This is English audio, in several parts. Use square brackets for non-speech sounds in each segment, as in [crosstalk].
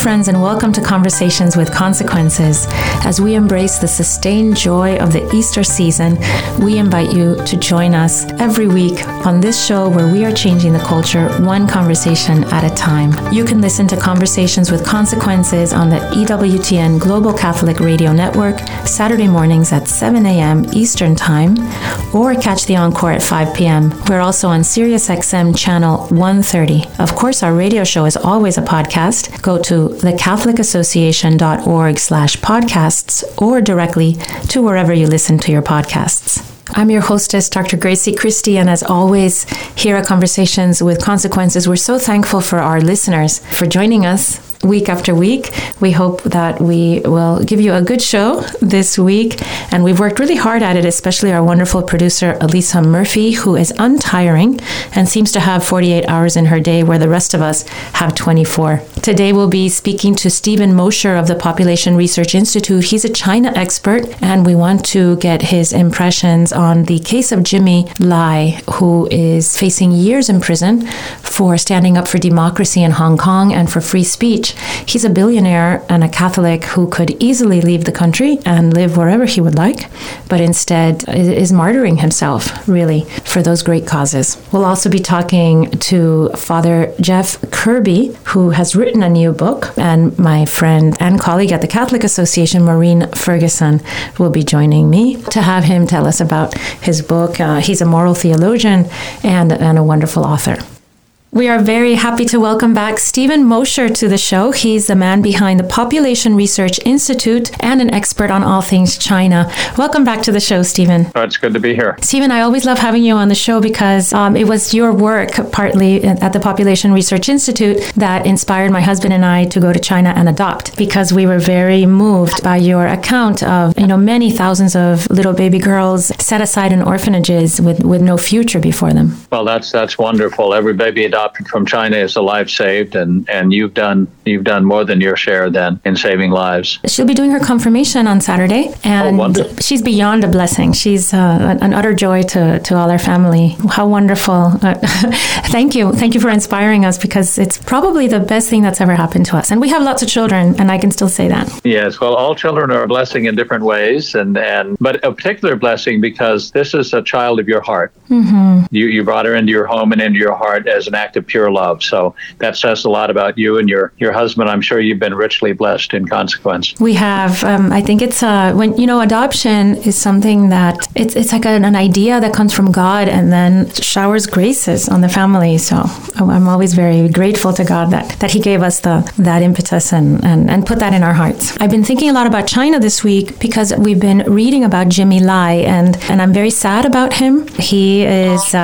friends, and welcome to Conversations with Consequences. As we embrace the sustained joy of the Easter season, we invite you to join us every week on this show where we are changing the culture one conversation at a time. You can listen to Conversations with Consequences on the EWTN Global Catholic Radio Network Saturday mornings at 7 a.m. Eastern Time, or catch the encore at 5 p.m. We're also on SiriusXM channel 130. Of course, our radio show is always a podcast. Go to thecatholicassociation.org slash podcasts or directly to wherever you listen to your podcasts. I'm your hostess, Dr. Grazie Christie, and as always, here at Conversations with Consequences, we're so thankful for our listeners for joining us week after week. We hope that we will give you a good show this week. And we've worked really hard at it, especially our wonderful producer, Elisa Murphy, who is untiring and seems to have 48 hours in her day, where the rest of us have 24. Today, we'll be speaking to Stephen Mosher of the Population Research Institute. He's a China expert, and we want to get his impressions on the case of Jimmy Lai, who is facing years in prison for standing up for democracy in Hong Kong and for free speech. He's a billionaire and a Catholic who could easily leave the country and live wherever he would like, but instead is martyring himself, really, for those great causes. We'll also be talking to Father Jeff Kirby, who has written a new book, and my friend and colleague at the Catholic Association, Maureen Ferguson, will be joining me to have him tell us about his book. Uh, he's a moral theologian and, and a wonderful author. We are very happy to welcome back Stephen Mosher to the show. He's the man behind the Population Research Institute and an expert on all things China. Welcome back to the show, Stephen. Oh, it's good to be here. Stephen, I always love having you on the show because um, it was your work, partly at the Population Research Institute, that inspired my husband and I to go to China and adopt because we were very moved by your account of, you know, many thousands of little baby girls set aside in orphanages with, with no future before them. Well, that's that's wonderful. Every baby adopted adopted from China is a life saved, and, and you've done you've done more than your share then in saving lives. She'll be doing her confirmation on Saturday, Oh, and she's beyond a blessing. She's uh, an utter joy to, to all our family. How wonderful! Uh, [laughs] thank you, thank you for inspiring us because it's probably the best thing that's ever happened to us. And we have lots of children, and I can still say that. Yes, well, all children are a blessing in different ways, and and but a particular blessing because this is a child of your heart. Mm-hmm. You you brought her into your home and into your heart as an act of pure love. So that says a lot about you and your your husband. I'm sure you've been richly blessed in consequence. We have. Um, I think it's uh, when you know adoption is something that it's it's like an, an idea that comes from God and then showers graces on the family. So I'm always very grateful to God that that He gave us the that impetus and and, and put that in our hearts. I've been thinking a lot about China this week because we've been reading about Jimmy Lai and and I'm very sad about him. He is a,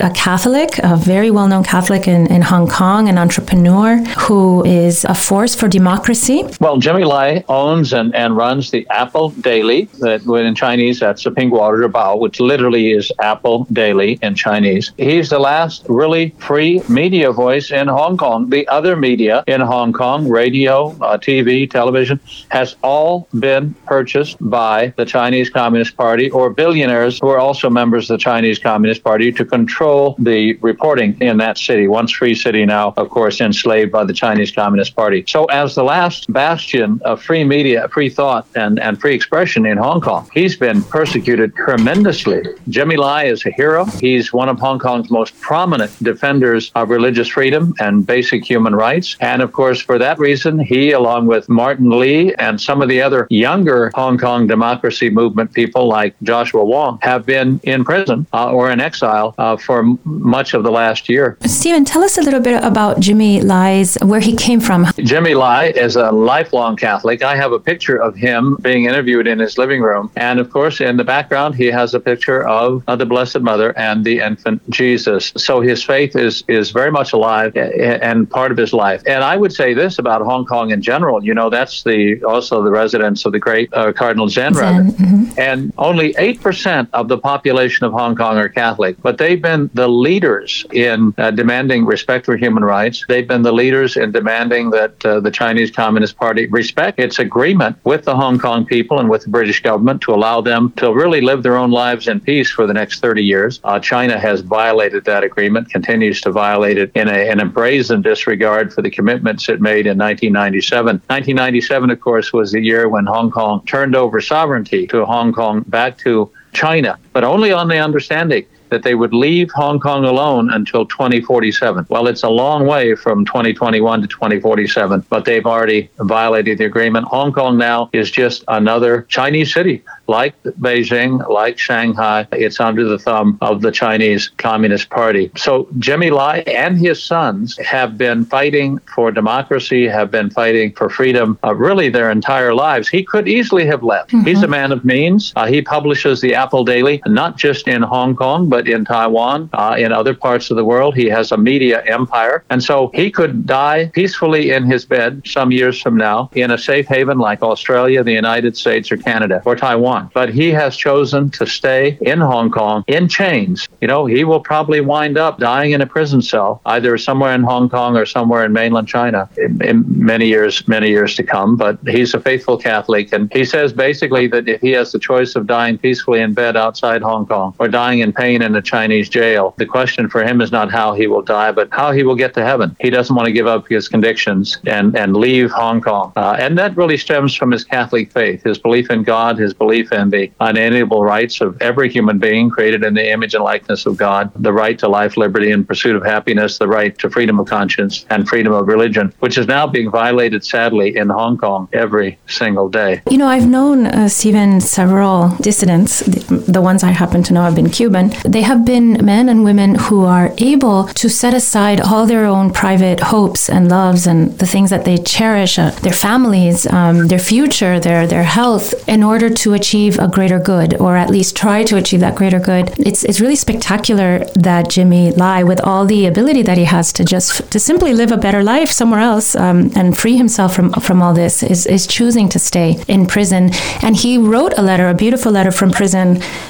a, a Catholic, a very well known Catholic in, in Hong Kong, an entrepreneur who is a force for democracy. Well, Jimmy Lai owns and, and runs the Apple Daily. That in Chinese that's the Pingguo Bao, which literally is Apple Daily in Chinese. He's the last really free media voice in Hong Kong. The other media in Hong Kong, radio, uh, TV, television, has all been purchased by the Chinese Communist Party or billionaires who are also members of the Chinese Communist Party to control the reporting in that city. Once free city now, of course, enslaved by the Chinese Communist Party. So, as the last bastion of free media, free thought, and, and free expression in Hong Kong, he's been persecuted tremendously. Jimmy Lai is a hero. He's one of Hong Kong's most prominent defenders of religious freedom and basic human rights. And of course, for that reason, he, along with Martin Lee and some of the other younger Hong Kong democracy movement people like Joshua Wong, have been in prison uh, or in exile uh, for m- much of the last year. Stephen, tell us a little bit about Jimmy Lai's, where he came from. Jimmy Lai is a lifelong Catholic. I have a picture of him being interviewed in his living room. And of course, in the background, he has a picture of, the Blessed Mother and the infant Jesus. So his faith is, is very much alive and part of his life. And I would say this about Hong Kong in general. You know, that's the also the residence of the great uh, Cardinal Zen, rather. mm-hmm. And only 8% of the population of Hong Kong are Catholic, but they've been the leaders in uh, demanding demanding respect for human rights. They've been the leaders in demanding that uh, the Chinese Communist Party respect its agreement with the Hong Kong people and with the British government to allow them to really live their own lives in peace for the next 30 years. Uh, China has violated that agreement, continues to violate it in a, in a brazen disregard for the commitments it made in 1997. 1997, of course, was the year when Hong Kong turned over sovereignty to Hong Kong back to China, but only on the understanding that they would leave Hong Kong alone until 2047. Well, it's a long way from 2021 to 2047, but they've already violated the agreement. Hong Kong now is just another Chinese city like Beijing, like Shanghai, it's under the thumb of the Chinese Communist Party. So Jimmy Lai and his sons have been fighting for democracy, have been fighting for freedom uh, really their entire lives. He could easily have left. Mm-hmm. He's a man of means. Uh, he publishes the Apple Daily, not just in Hong Kong, but in Taiwan, uh, in other parts of the world. He has a media empire. And so he could die peacefully in his bed some years from now in a safe haven like Australia, the United States, or Canada, or Taiwan But he has chosen to stay in Hong Kong in chains. You know, he will probably wind up dying in a prison cell, either somewhere in Hong Kong or somewhere in mainland China in, in many years, many years to come. But he's a faithful Catholic. And he says basically that if he has the choice of dying peacefully in bed outside Hong Kong or dying in pain in a Chinese jail, the question for him is not how he will die, but how he will get to heaven. He doesn't want to give up his convictions and, and leave Hong Kong. Uh, and that really stems from his Catholic faith, his belief in God, his belief and the unalienable rights of every human being created in the image and likeness of God, the right to life, liberty, and pursuit of happiness, the right to freedom of conscience and freedom of religion, which is now being violated sadly in Hong Kong every single day. You know, I've known, uh, Stephen, several dissidents. The, the ones I happen to know have been Cuban. They have been men and women who are able to set aside all their own private hopes and loves and the things that they cherish, uh, their families, um, their future, their, their health, in order to achieve achieve a greater good, or at least try to achieve that greater good. It's it's really spectacular that Jimmy Lai, with all the ability that he has to just to simply live a better life somewhere else um, and free himself from from all this, is is choosing to stay in prison. And he wrote a letter, a beautiful letter from prison,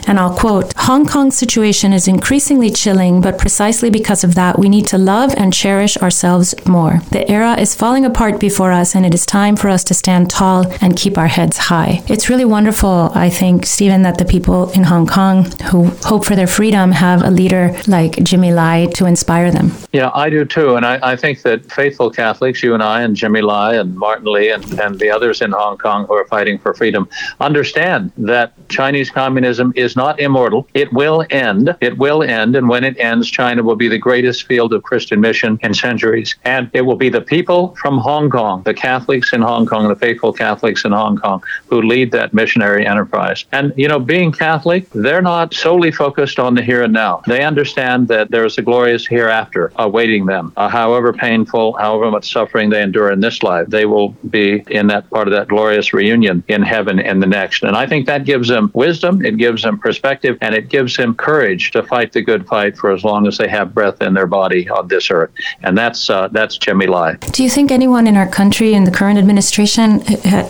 and I'll quote: "Hong Kong's situation is increasingly chilling, but precisely because of that, we need to love and cherish ourselves more. The era is falling apart before us, and it is time for us to stand tall and keep our heads high." It's really wonderful I think, Stephen, that the people in Hong Kong who hope for their freedom have a leader like Jimmy Lai to inspire them. Yeah, I do too. And I, I think that faithful Catholics, you and I, and Jimmy Lai, and Martin Lee, and, and the others in Hong Kong who are fighting for freedom, understand that Chinese communism is not immortal. It will end. It will end. And when it ends, China will be the greatest field of Christian mission in centuries. And it will be the people from Hong Kong, the Catholics in Hong Kong, the faithful Catholics in Hong Kong, who lead that missionary enterprise enterprise. And, you know, being Catholic, they're not solely focused on the here and now. They understand that there is a glorious hereafter awaiting them. Uh, however painful, however much suffering they endure in this life, they will be in that part of that glorious reunion in heaven in the next. And I think that gives them wisdom, it gives them perspective, and it gives them courage to fight the good fight for as long as they have breath in their body on this earth. And that's uh, that's Jimmy Lai. Do you think anyone in our country in the current administration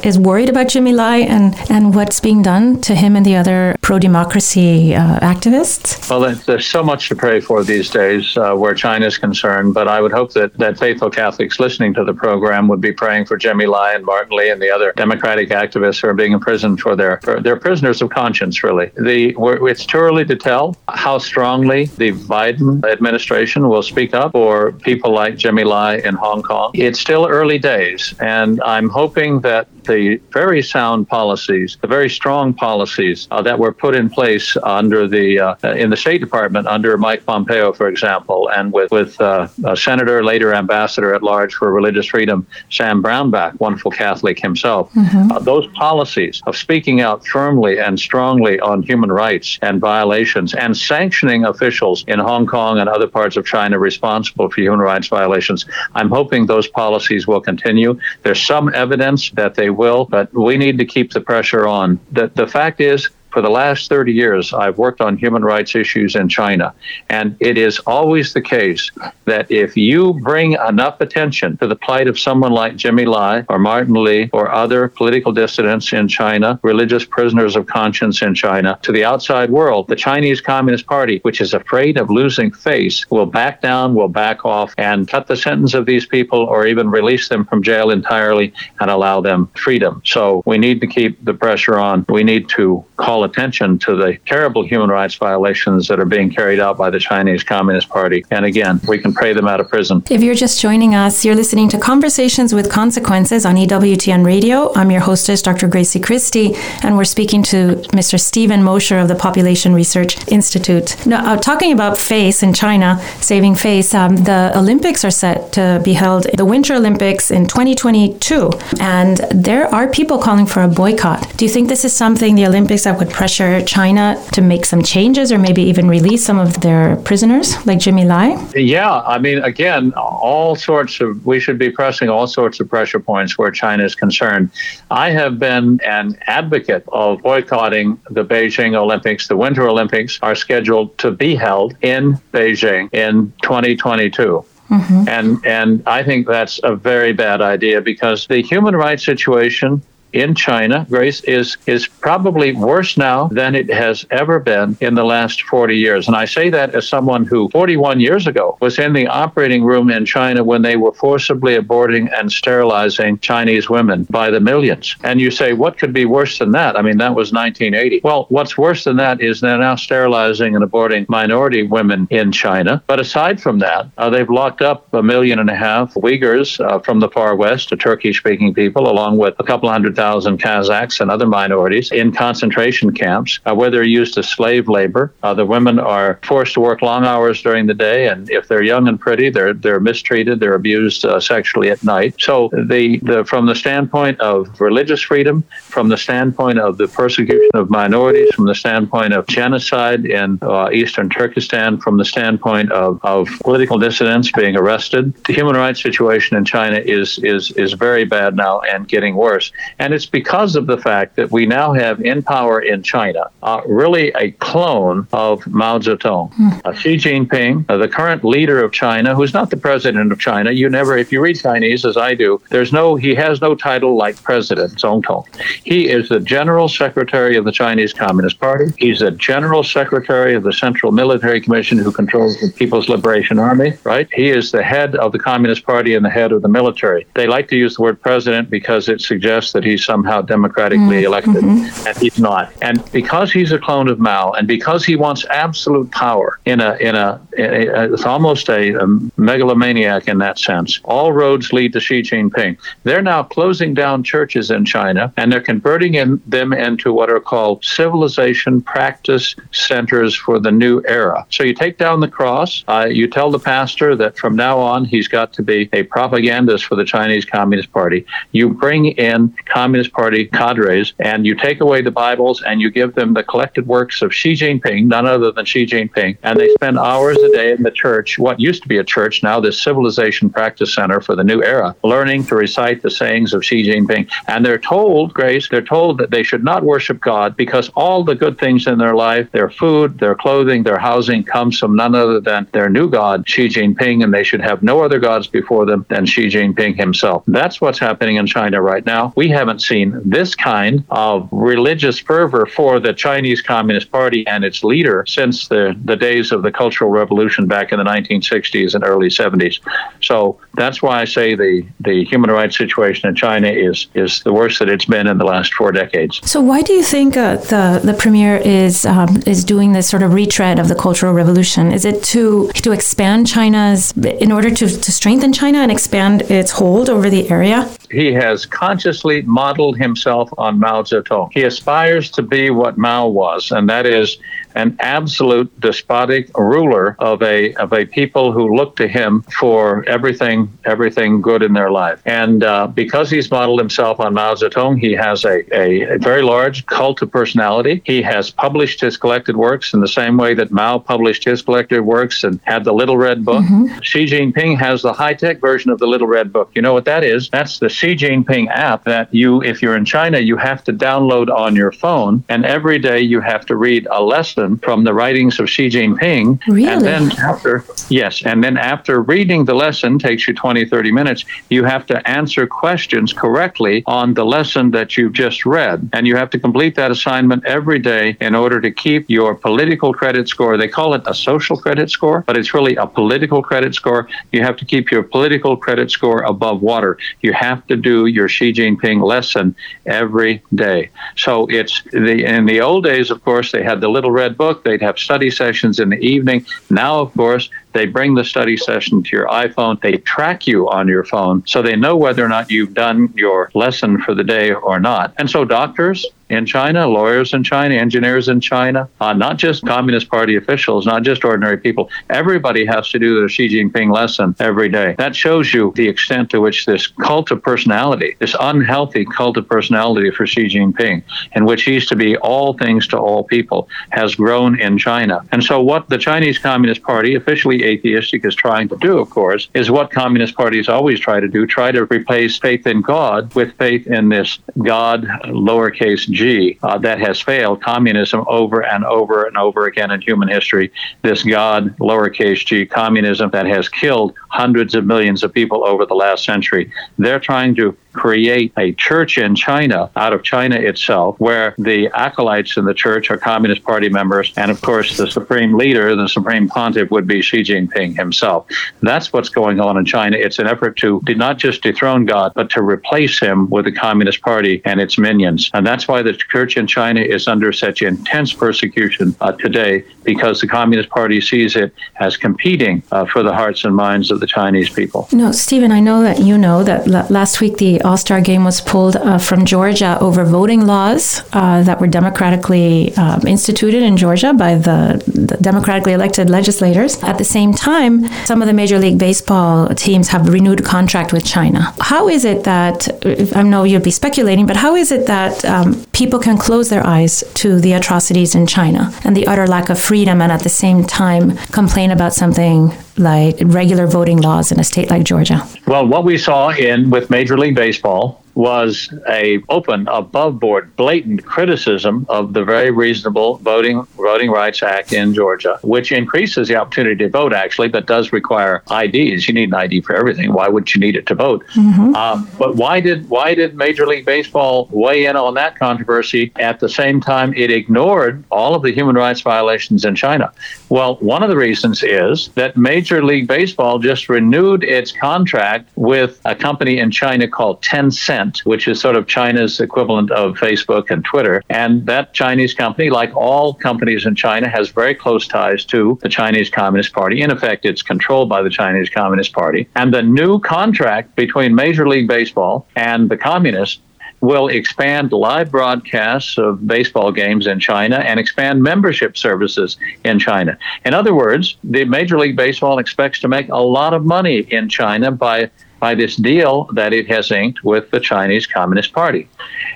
is worried about Jimmy Lai and, and what's being done? done to him and the other pro democracy uh, activists? Well, there's so much to pray for these days uh, where China is concerned, but I would hope that, that faithful Catholics listening to the program would be praying for Jimmy Lai and Martin Lee and the other democratic activists who are being imprisoned for their for, they're prisoners of conscience. Really, the it's too early to tell how strongly the Biden administration will speak up for people like Jimmy Lai in Hong Kong. It's still early days, and I'm hoping that the very sound policies, the very strong policies uh, that were put in place under the uh, in the State Department under Mike Pompeo, for example, and with with uh, Senator, later Ambassador at Large for Religious Freedom, Sam Brownback, wonderful Catholic himself. Mm-hmm. Uh, those policies of speaking out firmly and strongly on human rights and violations and sanctioning officials in Hong Kong and other parts of China responsible for human rights violations. I'm hoping those policies will continue. There's some evidence that they will, but we need to keep the pressure on. The, the fact is, for the last 30 years, I've worked on human rights issues in China. And it is always the case that if you bring enough attention to the plight of someone like Jimmy Lai or Martin Lee or other political dissidents in China, religious prisoners of conscience in China, to the outside world, the Chinese Communist Party, which is afraid of losing face, will back down, will back off, and cut the sentence of these people or even release them from jail entirely and allow them freedom. So we need to keep the pressure on. We need to call attention to the terrible human rights violations that are being carried out by the Chinese Communist Party. And again, we can pray them out of prison. If you're just joining us, you're listening to Conversations with Consequences on EWTN Radio. I'm your hostess, Dr. Grazie Christie, and we're speaking to Mr. Stephen Mosher of the Population Research Institute. Now, uh, talking about face in China, saving face, um, the Olympics are set to be held, the Winter Olympics in 2022, and there are people calling for a boycott. Do you think this is something the Olympics that would pressure China to make some changes or maybe even release some of their prisoners, like Jimmy Lai? Yeah, I mean, again, all sorts of, we should be pressing all sorts of pressure points where China is concerned. I have been an advocate of boycotting the Beijing Olympics. The Winter Olympics are scheduled to be held in Beijing in 2022. Mm-hmm. And and I think that's a very bad idea because the human rights situation in China, Grace, is is probably worse now than it has ever been in the last 40 years. And I say that as someone who 41 years ago was in the operating room in China when they were forcibly aborting and sterilizing Chinese women by the millions. And you say, what could be worse than that? I mean, that was 1980. Well, what's worse than that is they're now sterilizing and aborting minority women in China. But aside from that, uh, they've locked up a million and a half Uyghurs uh, from the far west, a Turkish speaking people, along with a couple hundred thousand Kazakhs and other minorities in concentration camps uh, where they're used as slave labor. Uh, the women are forced to work long hours during the day, and if they're young and pretty, they're they're mistreated, they're abused uh, sexually at night. So the, the from the standpoint of religious freedom, from the standpoint of the persecution of minorities, from the standpoint of genocide in uh, eastern Turkestan, from the standpoint of, of political dissidents being arrested, the human rights situation in China is is is very bad now and getting worse. And and it's because of the fact that we now have in power in China uh, really a clone of Mao Zedong. Mm. Uh, Xi Jinping, uh, the current leader of China, who's not the president of China. You never, if you read Chinese as I do, there's no, he has no title like president, Zongtong. He is the general secretary of the Chinese Communist Party. He's the general secretary of the Central Military Commission who controls the People's Liberation Army, right? He is the head of the Communist Party and the head of the military. They like to use the word president because it suggests that he's he's somehow democratically mm-hmm. elected, mm-hmm. and he's not. And because he's a clone of Mao, and because he wants absolute power in a in a, a, a it's almost a, a, megalomaniac in that sense. All roads lead to Xi Jinping. They're now closing down churches in China, and they're converting in, them into what are called civilization practice centers for the new era. So you take down the cross. Uh, you tell the pastor that from now on he's got to be a propagandist for the Chinese Communist Party. You bring in Communist Party cadres, and you take away the Bibles and you give them the collected works of Xi Jinping, none other than Xi Jinping, and they spend hours a day in the church, what used to be a church, now this civilization practice center for the new era, learning to recite the sayings of Xi Jinping. And they're told, Grace, they're told that they should not worship God because all the good things in their life, their food, their clothing, their housing, comes from none other than their new God, Xi Jinping, and they should have no other gods before them than Xi Jinping himself. That's what's happening in China right now. We have seen this kind of religious fervor for the Chinese Communist Party and its leader since the, the days of the Cultural Revolution back in the 1960s and early 70s. So that's why I say the, the human rights situation in China is, is the worst that it's been in the last four decades. So why do you think uh, the, the premier is, um, is doing this sort of retread of the Cultural Revolution? Is it to, to expand China's, in order to, to strengthen China and expand its hold over the area? He has consciously modeled himself on Mao Zedong. He aspires to be what Mao was, and that is an absolute despotic ruler of a of a people who look to him for everything everything good in their life. And uh, because he's modeled himself on Mao Zedong, he has a, a, a very large cult of personality. He has published his collected works in the same way that Mao published his collected works and had the Little Red Book. Mm-hmm. Xi Jinping has the high tech version of the Little Red Book. You know what that is? That's the Xi Jinping app that you, if you're in China, you have to download on your phone. And every day you have to read a lesson from the writings of Xi Jinping. Really? And then after, yes, and then after reading the lesson, takes you 20, 30 minutes, you have to answer questions correctly on the lesson that you've just read. And you have to complete that assignment every day in order to keep your political credit score. They call it a social credit score, but it's really a political credit score. You have to keep your political credit score above water. You have to do your Xi Jinping lesson every day. So it's the in the old days, of course, they had the little red book. They'd have study sessions in the evening. Now, of course, they bring the study session to your iPhone. They track you on your phone so they know whether or not you've done your lesson for the day or not. And so doctors, in China, lawyers in China, engineers in China, uh, not just Communist Party officials, not just ordinary people. Everybody has to do their Xi Jinping lesson every day. That shows you the extent to which this cult of personality, this unhealthy cult of personality for Xi Jinping, in which he's to be all things to all people, has grown in China. And so, what the Chinese Communist Party, officially atheistic, is trying to do, of course, is what Communist parties always try to do try to replace faith in God with faith in this God, lowercase g uh, that has failed communism over and over and over again in human history. This God, lowercase g, communism that has killed hundreds of millions of people over the last century. They're trying to create a church in China out of China itself, where the acolytes in the church are Communist Party members, and of course, the supreme leader, the supreme pontiff, would be Xi Jinping himself. That's what's going on in China. It's an effort to not just dethrone God, but to replace him with the Communist Party and its minions. And that's why the church in China is under such intense persecution uh, today, because the Communist Party sees it as competing uh, for the hearts and minds of the Chinese people. No, Stephen, I know that you know that last week the all Star game was pulled uh, from Georgia over voting laws uh, that were democratically um, instituted in Georgia by the, the, democratically elected legislators. At the same time, some of the Major League Baseball teams have renewed contract with China. How is it that, I know you'd be speculating, but how is it that um, people can close their eyes to the atrocities in China and the utter lack of freedom and at the same time complain about something like regular voting laws in a state like Georgia? Well, what we saw in with Major League Baseball was a open, above board, blatant criticism of the very reasonable voting Voting Rights Act in Georgia, which increases the opportunity to vote actually, but does require IDs. You need an ID for everything. Why would you need it to vote? Mm-hmm. Um, but why did why did Major League Baseball weigh in on that controversy at the same time it ignored all of the human rights violations in China? Well, one of the reasons is that Major League Baseball just renewed its contract with a company in China called Tencent which is sort of China's equivalent of Facebook and Twitter. And that Chinese company, like all companies in China, has very close ties to the Chinese Communist Party. In effect, it's controlled by the Chinese Communist Party. And the new contract between Major League Baseball and the communists will expand live broadcasts of baseball games in China and expand membership services in China. In other words, the Major League Baseball expects to make a lot of money in China by by this deal that it has inked with the Chinese Communist Party.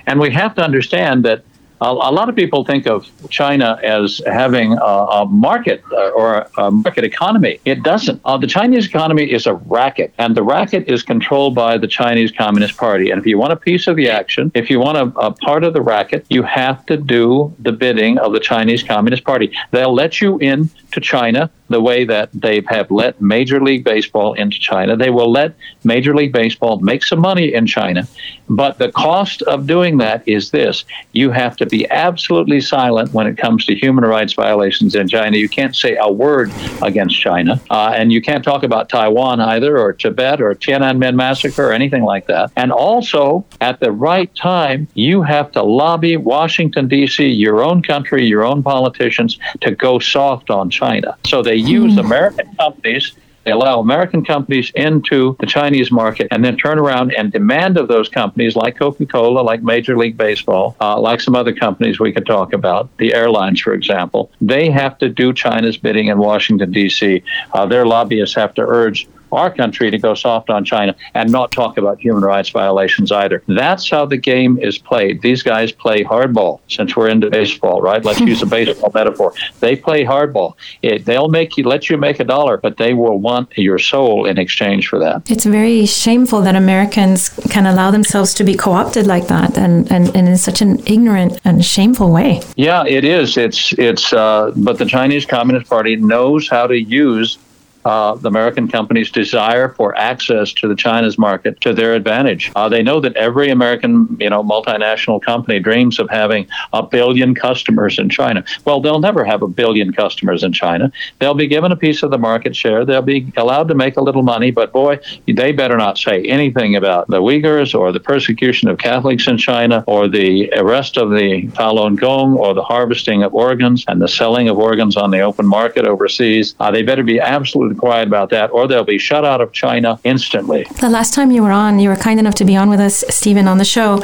And we have to understand that a, a lot of people think of China as having a, a market uh, or a market economy. It doesn't. Uh, the Chinese economy is a racket, and the racket is controlled by the Chinese Communist Party. And if you want a piece of the action, if you want a, a part of the racket, you have to do the bidding of the Chinese Communist Party. They'll let you in to China the way that they have let Major League Baseball into China. They will let Major League Baseball make some money in China. But the cost of doing that is this you have to be absolutely silent when it comes to human rights violations in China. You can't say a word against China. Uh, and you can't talk about Taiwan either, or Tibet, or Tiananmen massacre, or anything like that. And also, at the right time, you have to lobby Washington, D.C., your own country, your own politicians, to go soft on China. So they use American companies They allow American companies into the Chinese market and then turn around and demand of those companies like Coca Cola, like Major League Baseball, uh, like some other companies we could talk about, the airlines, for example, they have to do China's bidding in Washington, D.C. Uh, their lobbyists have to urge our country to go soft on China and not talk about human rights violations either. That's how the game is played. These guys play hardball since we're into baseball, right? Let's use a [laughs] baseball metaphor. They play hardball. It, they'll make you let you make a dollar, but they will want your soul in exchange for that. It's very shameful that Americans can allow themselves to be co-opted like that and, and, and in such an ignorant and shameful way. Yeah, it is. It's it's uh, but the Chinese Communist Party knows how to use uh, the American companies' desire for access to the China's market to their advantage. Uh, they know that every American, you know, multinational company dreams of having a billion customers in China. Well, they'll never have a billion customers in China. They'll be given a piece of the market share. They'll be allowed to make a little money, but boy, they better not say anything about the Uyghurs or the persecution of Catholics in China or the arrest of the Falun Gong or the harvesting of organs and the selling of organs on the open market overseas. Uh, they better be absolutely quiet about that, or they'll be shut out of China instantly. The last time you were on, you were kind enough to be on with us, Stephen, on the show.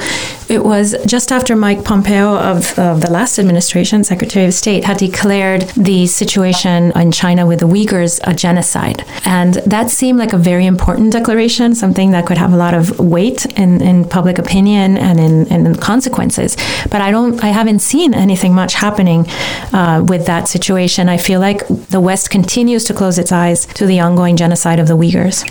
It was just after Mike Pompeo of, of the last administration, Secretary of State, had declared the situation in China with the Uyghurs a genocide. And that seemed like a very important declaration, something that could have a lot of weight in, in public opinion and in, in consequences. But I don't, I haven't seen anything much happening uh, with that situation. I feel like the West continues to close its eyes to the ongoing genocide of the Uyghurs?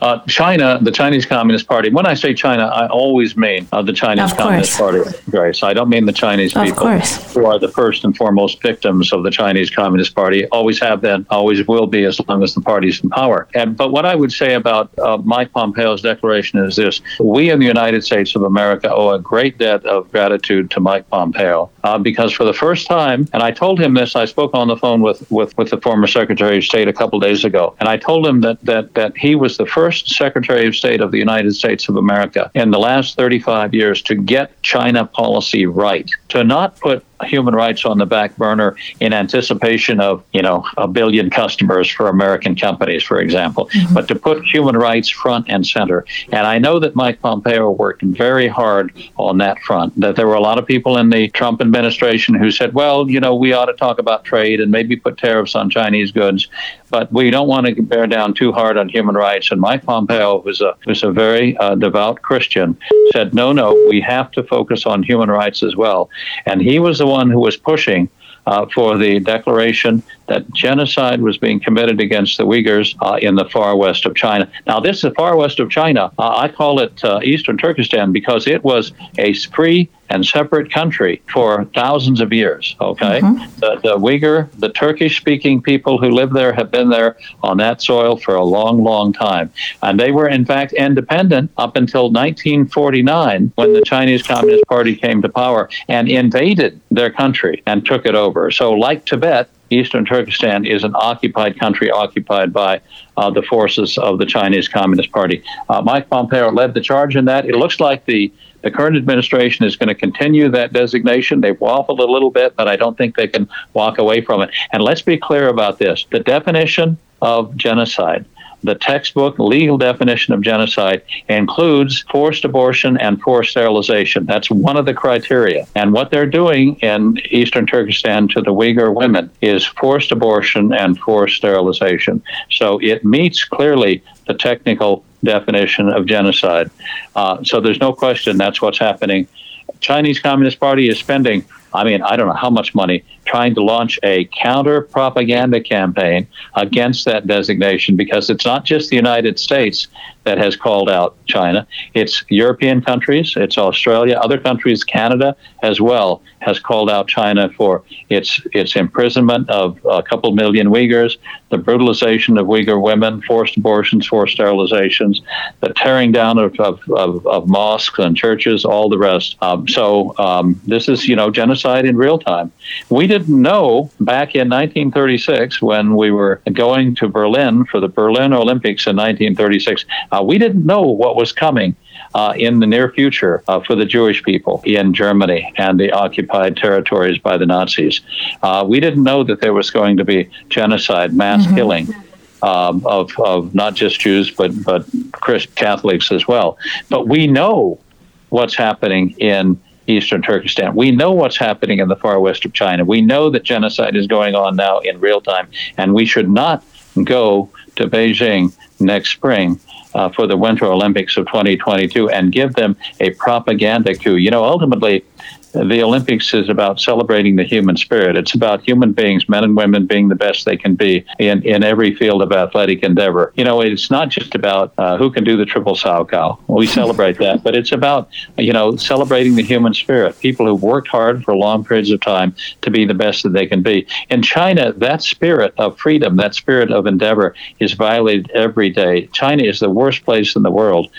Uh, China, the Chinese Communist Party. When I say China, I always mean uh, the Chinese Communist Party, Grace. I don't mean the Chinese of people course. who are the first and foremost victims of the Chinese Communist Party. Always have been, always will be, as long as the party's in power. And but what I would say about uh, Mike Pompeo's declaration is this: We in the United States of America owe a great debt of gratitude to Mike Pompeo uh, because for the first time, and I told him this. I spoke on the phone with with, with the former Secretary of State a couple days ago ago. And I told him that, that, that he was the first Secretary of State of the United States of America in the last 35 years to get China policy right, to not put human rights on the back burner in anticipation of, you know, a billion customers for American companies, for example, mm-hmm. but to put human rights front and center. And I know that Mike Pompeo worked very hard on that front, that there were a lot of people in the Trump administration who said, well, you know, we ought to talk about trade and maybe put tariffs on Chinese goods, but we don't want to bear down too hard on human rights. And Mike Pompeo, was a, was a very uh, devout Christian, said, no, no, we have to focus on human rights as well. And he was the one who was pushing uh, for the declaration that genocide was being committed against the Uyghurs uh, in the far west of China. Now, this is the far west of China. Uh, I call it uh, Eastern Turkestan because it was a free and separate country for thousands of years. Okay, mm-hmm. the, the Uyghur, the Turkish-speaking people who live there have been there on that soil for a long, long time, and they were in fact independent up until 1949 when the Chinese Communist Party came to power and invaded their country and took it over. So, like Tibet, Eastern Turkestan is an occupied country occupied by uh, the forces of the Chinese Communist Party. Uh, Mike Pompeo led the charge in that. It looks like the the current administration is going to continue that designation. They've waffled a little bit, but I don't think they can walk away from it. And let's be clear about this the definition of genocide the textbook legal definition of genocide includes forced abortion and forced sterilization. That's one of the criteria. And what they're doing in eastern Turkestan to the Uyghur women is forced abortion and forced sterilization. So it meets clearly the technical definition of genocide. Uh, so there's no question that's what's happening. Chinese Communist Party is spending I mean, I don't know how much money trying to launch a counter propaganda campaign against that designation because it's not just the United States that has called out China. It's European countries, it's Australia, other countries, Canada as well, has called out China for its its imprisonment of a couple million Uyghurs, the brutalization of Uyghur women, forced abortions, forced sterilizations, the tearing down of, of, of, of mosques and churches, all the rest. Um, so um, this is, you know, genocide in real time. We didn't know back in 1936 when we were going to Berlin for the Berlin Olympics in 1936 uh, we didn't know what was coming uh, in the near future uh, for the Jewish people in Germany and the occupied territories by the Nazis. Uh, we didn't know that there was going to be genocide, mass mm-hmm. killing. um, of, of not just Jews, but, but Christ Catholics as well. But we know what's happening in eastern Turkestan. We know what's happening in the far west of China. We know that genocide is going on now in real time, and we should not go to Beijing next spring uh, for the Winter Olympics of 2022 and give them a propaganda coup. You know, ultimately, the Olympics is about celebrating the human spirit. It's about human beings, men and women, being the best they can be in, in every field of athletic endeavor. You know, it's not just about uh, who can do the triple Salchow. We celebrate that, but it's about, you know, celebrating the human spirit. People who've worked hard for long periods of time to be the best that they can be. In China, that spirit of freedom, that spirit of endeavor is violated every day. China is the worst place in the world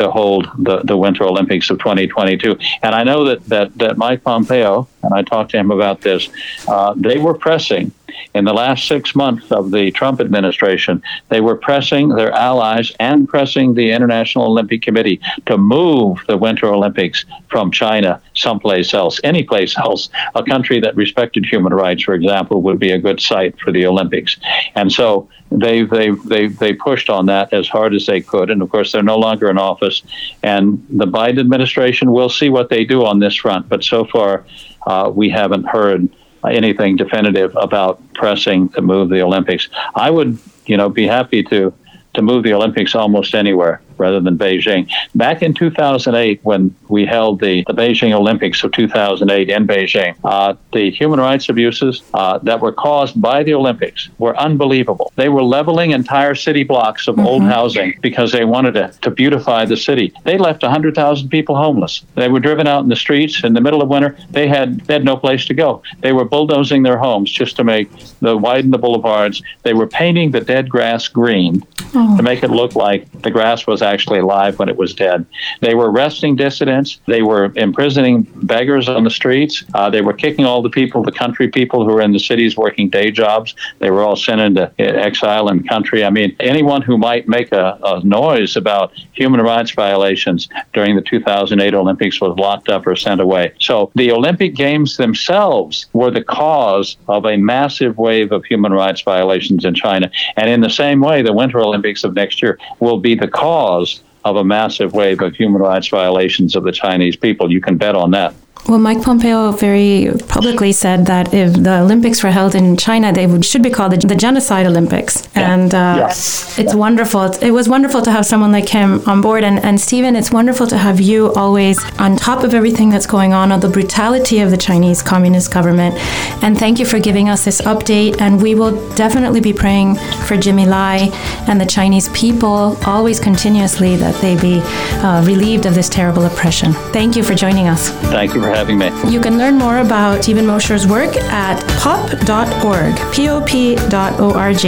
to hold the, the Winter Olympics of 2022. And I know that, that, that Mike Pompeo, and I talked to him about this, uh, they were pressing in the last six months of the Trump administration, they were pressing their allies and pressing the International Olympic Committee to move the Winter Olympics from China someplace else, any place else. A country that respected human rights, for example, would be a good site for the Olympics. And so they they they they pushed on that as hard as they could. And of course, they're no longer in office. And the Biden administration will see what they do on this front. But so far, uh, we haven't heard anything definitive about pressing to move the Olympics. I would, you know, be happy to to move the Olympics almost anywhere rather than Beijing. Back in 2008, when we held the, the Beijing Olympics of 2008 in Beijing, uh, the human rights abuses uh, that were caused by the Olympics were unbelievable. They were leveling entire city blocks of mm-hmm. old housing because they wanted to, to beautify the city. They left 100,000 people homeless. They were driven out in the streets in the middle of winter. They had, they had no place to go. They were bulldozing their homes just to make the widen the boulevards. They were painting the dead grass green oh. to make it look like the grass was actually alive when it was dead. They were arresting dissidents. They were imprisoning beggars on the streets. Uh, they were kicking all the people, the country people who were in the cities working day jobs. They were all sent into exile in the country. I mean, anyone who might make a, a noise about human rights violations during the 2008 Olympics was locked up or sent away. So the Olympic Games themselves were the cause of a massive wave of human rights violations in China. And in the same way, the Winter Olympics of next year will be the cause of a massive wave of human rights violations of the Chinese people. You can bet on that. Well, Mike Pompeo very publicly said that if the Olympics were held in China, they would, should be called the, the Genocide Olympics. Yeah. And uh, yeah. it's wonderful. It was wonderful to have someone like him on board. And, and Stephen, it's wonderful to have you always on top of everything that's going on, on the brutality of the Chinese Communist government. And thank you for giving us this update. And we will definitely be praying for Jimmy Lai and the Chinese people always continuously that they be uh, relieved of this terrible oppression. Thank you for joining us. Thank you having me. You can learn more about Stephen Mosher's work at pop.org, pop.org.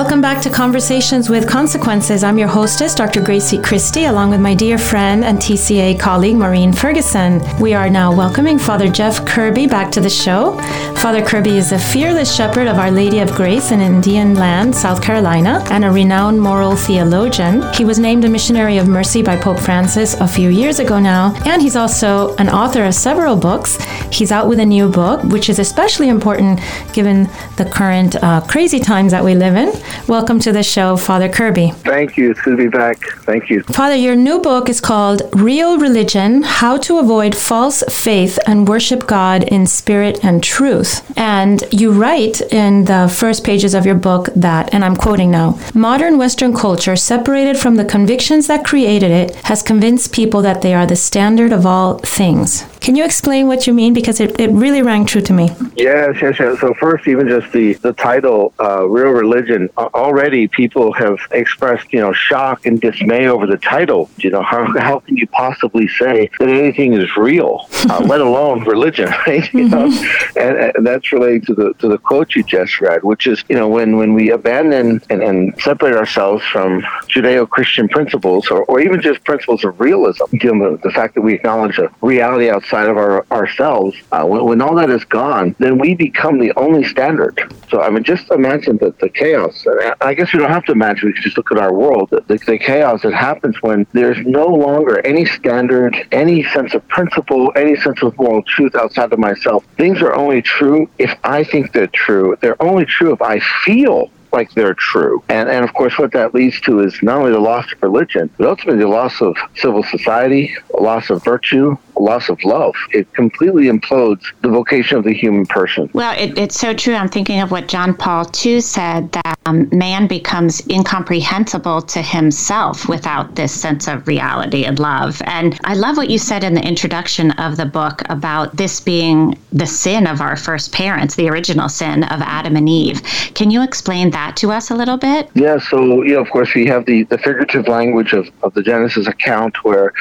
Welcome back to Conversations with Consequences. I'm your hostess, Dr. Grazie Christie, along with my dear friend and TCA colleague, Maureen Ferguson. We are now welcoming Father Jeff Kirby back to the show. Father Kirby is a fearless shepherd of Our Lady of Grace in Indian Land, South Carolina, and a renowned moral theologian. He was named a missionary of mercy by Pope Francis a few years ago now, and he's also an author of several books. He's out with a new book, which is especially important given the current uh, crazy times that we live in. Welcome to the show, Father Kirby. Thank you. It's good to be back. Thank you. Father, your new book is called Real Religion How to Avoid False Faith and Worship God in Spirit and Truth. And you write in the first pages of your book that, and I'm quoting now modern Western culture, separated from the convictions that created it, has convinced people that they are the standard of all things. Can you explain what you mean? Because it, it really rang true to me. Yes, yes, yes. So, first, even just the, the title, uh, Real Religion, already people have expressed, you know, shock and dismay over the title. You know, how, [laughs] how can you possibly say that anything is real, uh, [laughs] let alone religion, [laughs] right? You know, mm-hmm. and, and, that's related to the to the quote you just read, which is, you know, when, when we abandon and, and separate ourselves from Judeo-Christian principles or, or even just principles of realism, you know, the fact that we acknowledge a reality outside outside of our, ourselves, uh, when, when, all that is gone, then we become the only standard. So, I mean, just imagine the, the chaos. I guess we don't have to imagine, we can just look at our world, the, the chaos that happens when there's no longer any standard, any sense of principle, any sense of moral truth outside of myself. Things are only true if I think they're true. They're only true if I feel like they're true. And, and of course, what that leads to is not only the loss of religion, but ultimately the loss of civil society, loss of virtue, loss of love. It completely implodes the vocation of the human person. Well, it, it's so true. I'm thinking of what John Paul II said that um, man becomes incomprehensible to himself without this sense of reality and love. And I love what you said in the introduction of the book about this being the sin of our first parents, the original sin of Adam and Eve. Can you explain that to us a little bit? Yeah, so, you know, of course, we have the, the figurative language of, of the Genesis account where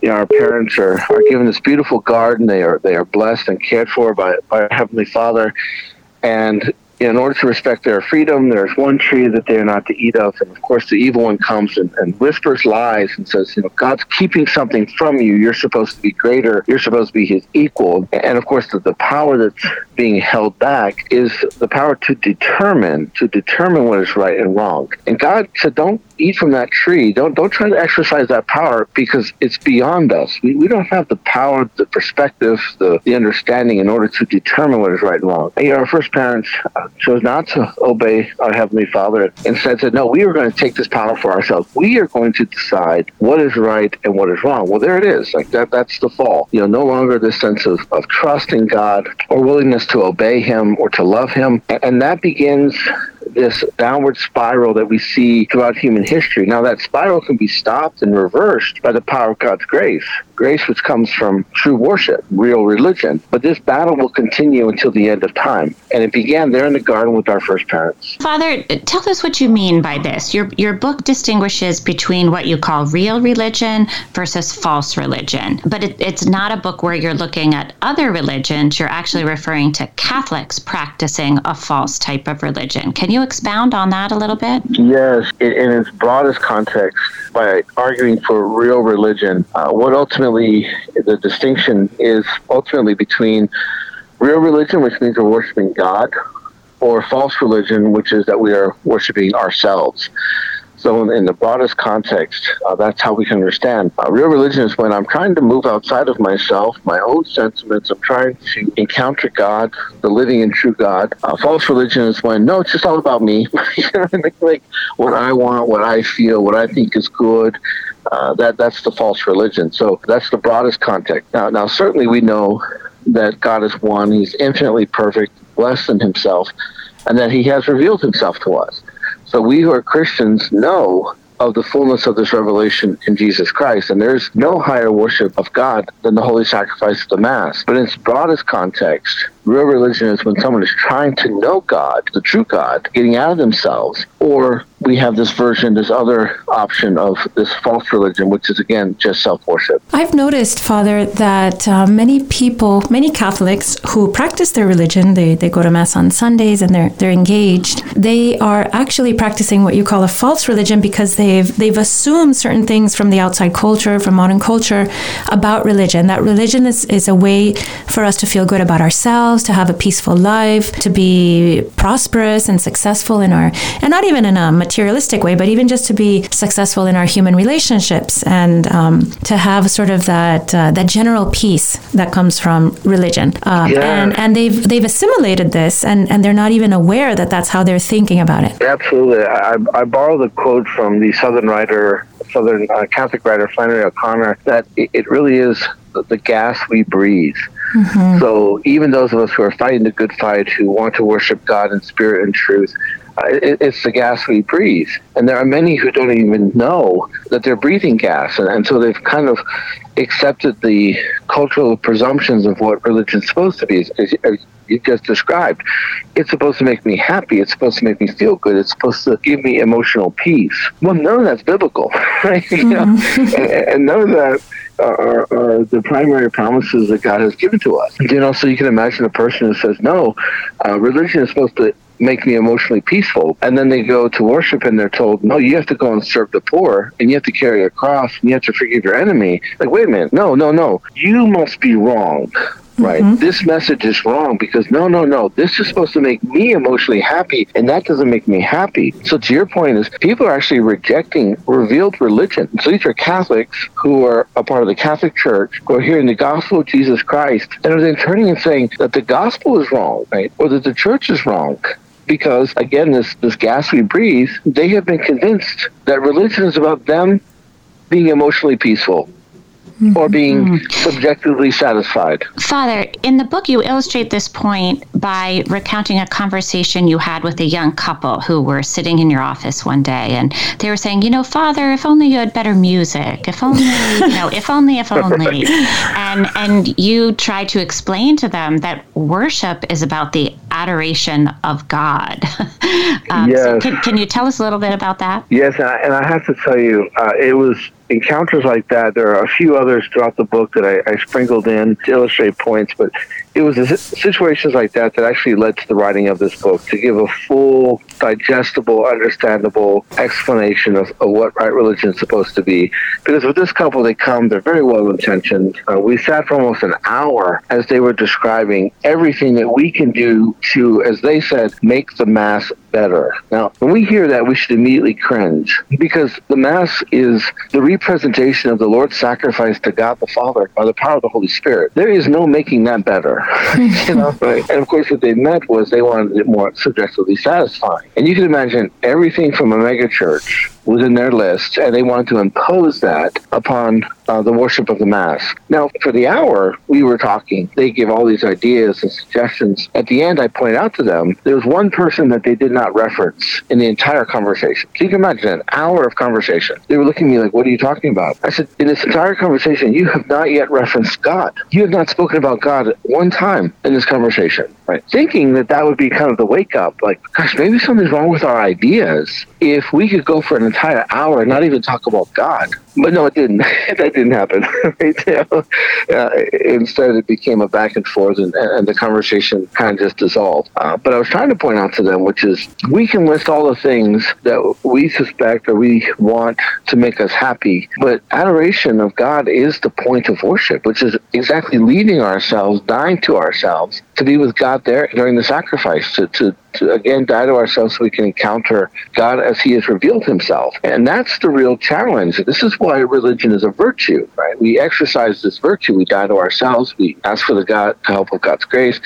you know, our parents are, are given this beautiful garden. They are they are blessed and cared for by, by our Heavenly Father. And in order to respect their freedom, there's one tree that they are not to eat of. And of course, the evil one comes and, and, whispers lies and says, you know, God's keeping something from you. You're supposed to be greater. You're supposed to be his equal. And of course, the, the power that's being held back is the power to determine, to determine what is right and wrong. And God said, don't eat from that tree. Don't don't try to exercise that power because it's beyond us. We, we don't have the power, the perspective, the, the understanding in order to determine what is right and wrong. Our first parents uh, chose not to obey our Heavenly Father. Instead said, no, we are going to take this power for ourselves. We are going to decide what is right and what is wrong. Well, there it is. Like that, that's the fall. You know, no longer this sense of, of trust in God or willingness to obey Him or to love Him. And, and that begins this downward spiral that we see throughout human history. Now, that spiral can be stopped and reversed by the power of God's grace, grace which comes from true worship, real religion. But this battle will continue until the end of time. And it began there in the garden with our first parents. Father, tell us what you mean by this. Your, your book distinguishes between what you call real religion versus false religion. But it, it's not a book where you're looking at other religions. You're actually referring to Catholics practicing a false type of religion. Can you expound on that a little bit? Yes, in its broadest context, by arguing for real religion, uh, what ultimately the distinction is ultimately between real religion, which means we're worshiping God, or false religion, which is that we are worshiping ourselves. So, in the broadest context, uh, that's how we can understand. Uh, real religion is when I'm trying to move outside of myself, my own sentiments. I'm trying to encounter God, the living and true God. Uh, false religion is when, no, it's just all about me. [laughs] like what I want, what I feel, what I think is good. Uh, that that's the false religion. So that's the broadest context. Now, now certainly we know that God is one. He's infinitely perfect, less than Himself, and that He has revealed Himself to us. So we who are Christians know of the fullness of this revelation in Jesus Christ. And there's no higher worship of God than the holy sacrifice of the Mass. But in its broadest context, real religion is when someone is trying to know God, the true God, getting out of themselves, or we have this version, this other option of this false religion, which is again just self worship. I've noticed, Father, that uh, many people, many Catholics who practice their religion, they, they go to Mass on Sundays and they're, they're engaged, they are actually practicing what you call a false religion because they've, they've assumed certain things from the outside culture, from modern culture, about religion. That religion is, is a way for us to feel good about ourselves, to have a peaceful life, to be prosperous and successful in our, and not even in a materialistic way, but even just to be successful in our human relationships and um, to have sort of that uh, that general peace that comes from religion. Uh, yeah. And and they've they've assimilated this, and and they're not even aware that that's how they're thinking about it. Absolutely, I, I borrow the quote from the Southern writer, Southern uh, Catholic writer Flannery O'Connor, that it, it really is the gas we breathe. Mm-hmm. So even those of us who are fighting the good fight, who want to worship God in spirit and truth, it's the gas we breathe. And there are many who don't even know that they're breathing gas. And, and so they've kind of accepted the cultural presumptions of what religion's supposed to be, as, as you just described. It's supposed to make me happy. It's supposed to make me feel good. It's supposed to give me emotional peace. Well, none of that's biblical, [laughs] right? Mm-hmm. and, and none of that are, are, the primary promises that God has given to us. You know, so you can imagine a person who says, no, uh, religion is supposed to make me emotionally peaceful. And then they go to worship and they're told, no, you have to go and serve the poor and you have to carry a cross and you have to forgive your enemy. Like, wait a minute. No, no, no. You must be wrong right? Mm-hmm. This message is wrong because no, no, no. This is supposed to make me emotionally happy, and that doesn't make me happy. So to your point is people are actually rejecting revealed religion. So these are Catholics who are a part of the Catholic Church who are hearing the gospel of Jesus Christ and are then turning and saying that the gospel is wrong, right? Or that the church is wrong because again this this gas we breathe they have been convinced that religion is about them being emotionally peaceful. Or being mm-hmm. subjectively satisfied. Father, in the book, you illustrate this point by recounting a conversation you had with a young couple who were sitting in your office one day, and they were saying, "You know, Father, if only you had better music. If only, you know, if only, if only." [laughs] and and you try to explain to them that worship is about the adoration of God. [laughs] um, yes. So can, can you tell us a little bit about that? Yes, and I, and I have to tell you, uh, it was encounters like that. There are a few others throughout the book that I, I sprinkled in to illustrate points, but it was situations like that that actually led to the writing of this book to give a full, digestible, understandable explanation of, of what right religion is supposed to be. Because with this couple, they come, they're very well intentioned. Uh, we sat for almost an hour as they were describing everything that we can do to, as they said, make the Mass better. Now, when we hear that, we should immediately cringe because the Mass is the representation of the Lord's sacrifice to God the Father by the power of the Holy Spirit. There is no making that better. [laughs] you know, right? And of course, what they meant was they wanted it more suggestively satisfying. And you can imagine everything from a megachurch was in their list, and they wanted to impose that upon uh, the worship of the Mass. Now, for the hour we were talking, they gave all these ideas and suggestions. At the end, I pointed out to them there was one person that they did not reference in the entire conversation. So you can imagine an hour of conversation. They were looking at me like, What are you talking about? I said, In this entire conversation, you have not yet referenced God. You have not spoken about God one time in this conversation, right? Thinking that that would be kind of the wake up, like, gosh, maybe something's wrong with our ideas. If we could go for an entire hour and not even talk about God. But no, it didn't. [laughs] that didn't happen. [laughs] uh, instead, it became a back and forth, and, and the conversation kind of just dissolved. Uh, but I was trying to point out to them, which is we can list all the things that we suspect or we want to make us happy, but adoration of God is the point of worship, which is exactly leaving ourselves, dying to ourselves, to be with God there during the sacrifice, to, to to again die to ourselves so we can encounter God as He has revealed Himself. And that's the real challenge. This is why religion is a virtue, right? We exercise this virtue. We die to ourselves. We ask for the God the help of God's grace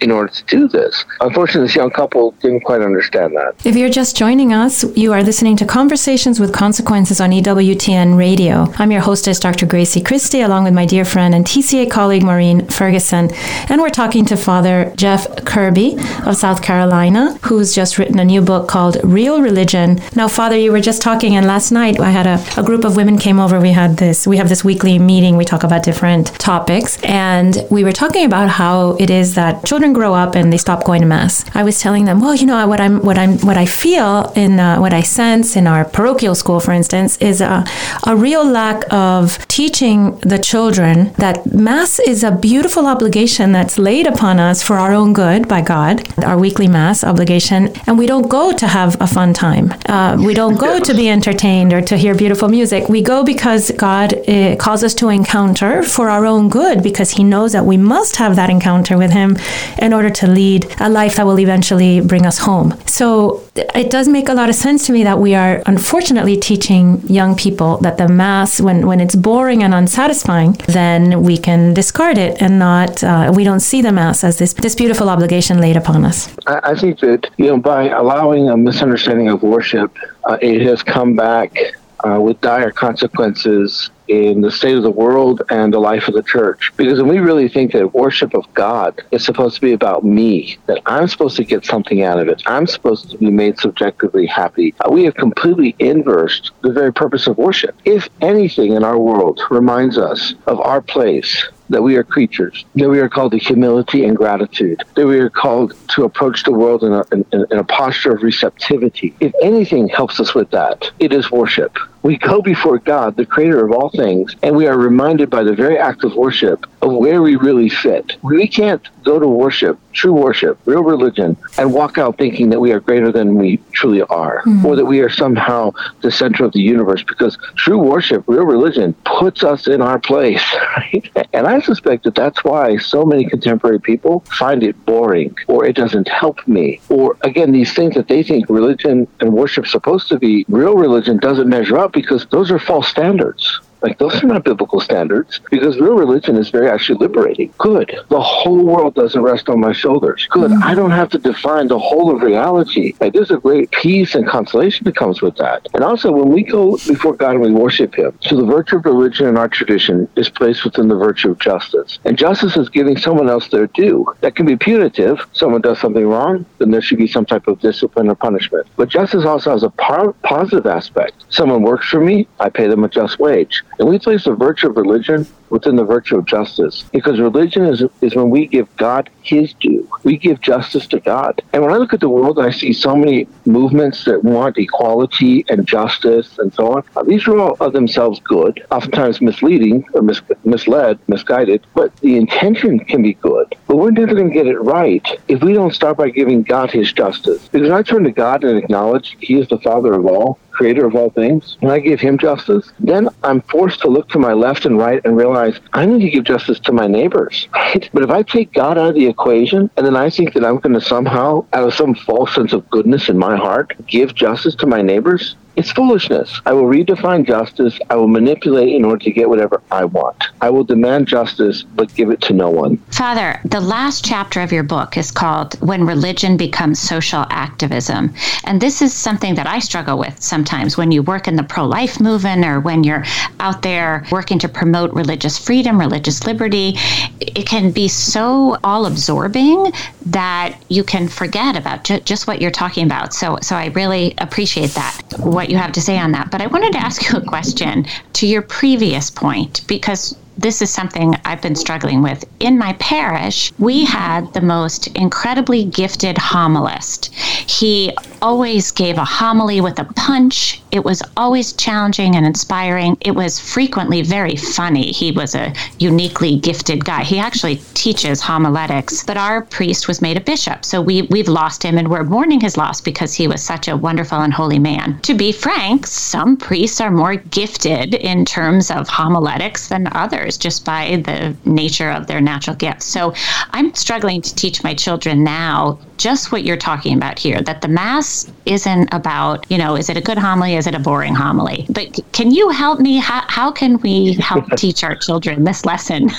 in order to do this. Unfortunately, this young couple didn't quite understand that. If you're just joining us, you are listening to Conversations with Consequences on EWTN Radio. I'm your hostess, Dr. Grazie Christie, along with my dear friend and TCA colleague, Maureen Ferguson. And we're talking to Father Jeff Kirby of South Carolina, who's just written a new book called Real Religion. Now, Father, you were just talking, and last night I had a, a group of women came over. We had this, we have this weekly meeting. We talk about different topics. And we were talking about how it is that children children grow up and they stop going to mass, I was telling them, well, you know, what I'm, what I'm, what I feel in uh, what I sense in our parochial school, for instance, is a, a real lack of teaching the children that mass is a beautiful obligation that's laid upon us for our own good by God, our weekly mass obligation, and we don't go to have a fun time. Uh, we don't go to be entertained or to hear beautiful music. We go because God uh, calls us to encounter for our own good because He knows that we must have that encounter with Him in order to lead a life that will eventually bring us home. So it does make a lot of sense to me that we are unfortunately teaching young people that the mass, when, when it's boring and unsatisfying, then we can discard it and not, uh, we don't see the mass as this, this beautiful obligation laid upon us. I, I think that, you know, by allowing a misunderstanding of worship, uh, it has come back uh, with dire consequences in the state of the world and the life of the church. Because when we really think that worship of God is supposed to be about me, that I'm supposed to get something out of it, I'm supposed to be made subjectively happy, uh, we have completely inversed the very purpose of worship. If anything in our world reminds us of our place that we are creatures, that we are called to humility and gratitude, that we are called to approach the world in a, in, in a posture of receptivity. If anything helps us with that, it is worship. We go before God, the creator of all things, and we are reminded by the very act of worship of where we really fit. We can't go to worship, true worship, real religion, and walk out thinking that we are greater than we truly are, mm-hmm. or that we are somehow the center of the universe, because true worship, real religion, puts us in our place. [laughs] Right? And I suspect that that's why so many contemporary people find it boring, or it doesn't help me, or again, these things that they think religion and worship supposed to be, real religion doesn't measure up because those are false standards. Like those are not biblical standards because real religion is very actually liberating. Good. The whole world doesn't rest on my shoulders. Good. Mm-hmm. I don't have to define the whole of reality. Like there's a great peace and consolation that comes with that. And also when we go before God and we worship Him, so the virtue of religion in our tradition is placed within the virtue of justice. And justice is giving someone else their due. That can be punitive. Someone does something wrong, then there should be some type of discipline or punishment. But justice also has a par- positive aspect. Someone works for me, I pay them a just wage. And we place the virtue of religion within the virtue of justice because religion is, is when we give God his due. We give justice to God. And when I look at the world, I see so many movements that want equality and justice and so on. Uh, these are all of themselves good, oftentimes misleading or mis- misled, misguided, but the intention can be good. But we're never going to get it right if we don't start by giving God his justice. Because I turn to God and acknowledge he is the Father of all, creator of all things, and I give him justice, then I'm forced to look to my left and right and realize I need to give justice to my neighbors. Right? But if I take God out of the equation and then I think that I'm going to somehow, out of some false sense of goodness in my heart, give justice to my neighbors, it's foolishness. I will redefine justice. I will manipulate in order to get whatever I want. I will demand justice, but give it to no one. Father, the last chapter of your book is called When Religion Becomes Social Activism. And this is something that I struggle with sometimes when you work in the pro life movement or when you're out there working to promote religious freedom, religious liberty. It can be so all absorbing that you can forget about ju- just what you're talking about. So, so I really appreciate that. What what you have to say on that. But I wanted to ask you a question to your previous point because this is something I've been struggling with. In my parish, we had the most incredibly gifted homilist. He always gave a homily with a punch. It was always challenging and inspiring. It was frequently very funny. He was a uniquely gifted guy. He actually teaches homiletics, but our priest was made a bishop. So we, we've lost him and we're mourning his loss because he was such a wonderful and holy man. To be frank, some priests are more gifted in terms of homiletics than others just by the nature of their natural gifts. So I'm struggling to teach my children now just what you're talking about here that the Mass isn't about, you know, is it a good homily? Is it a boring homily? But can you help me? How, how can we help [laughs] teach our children this lesson? [laughs]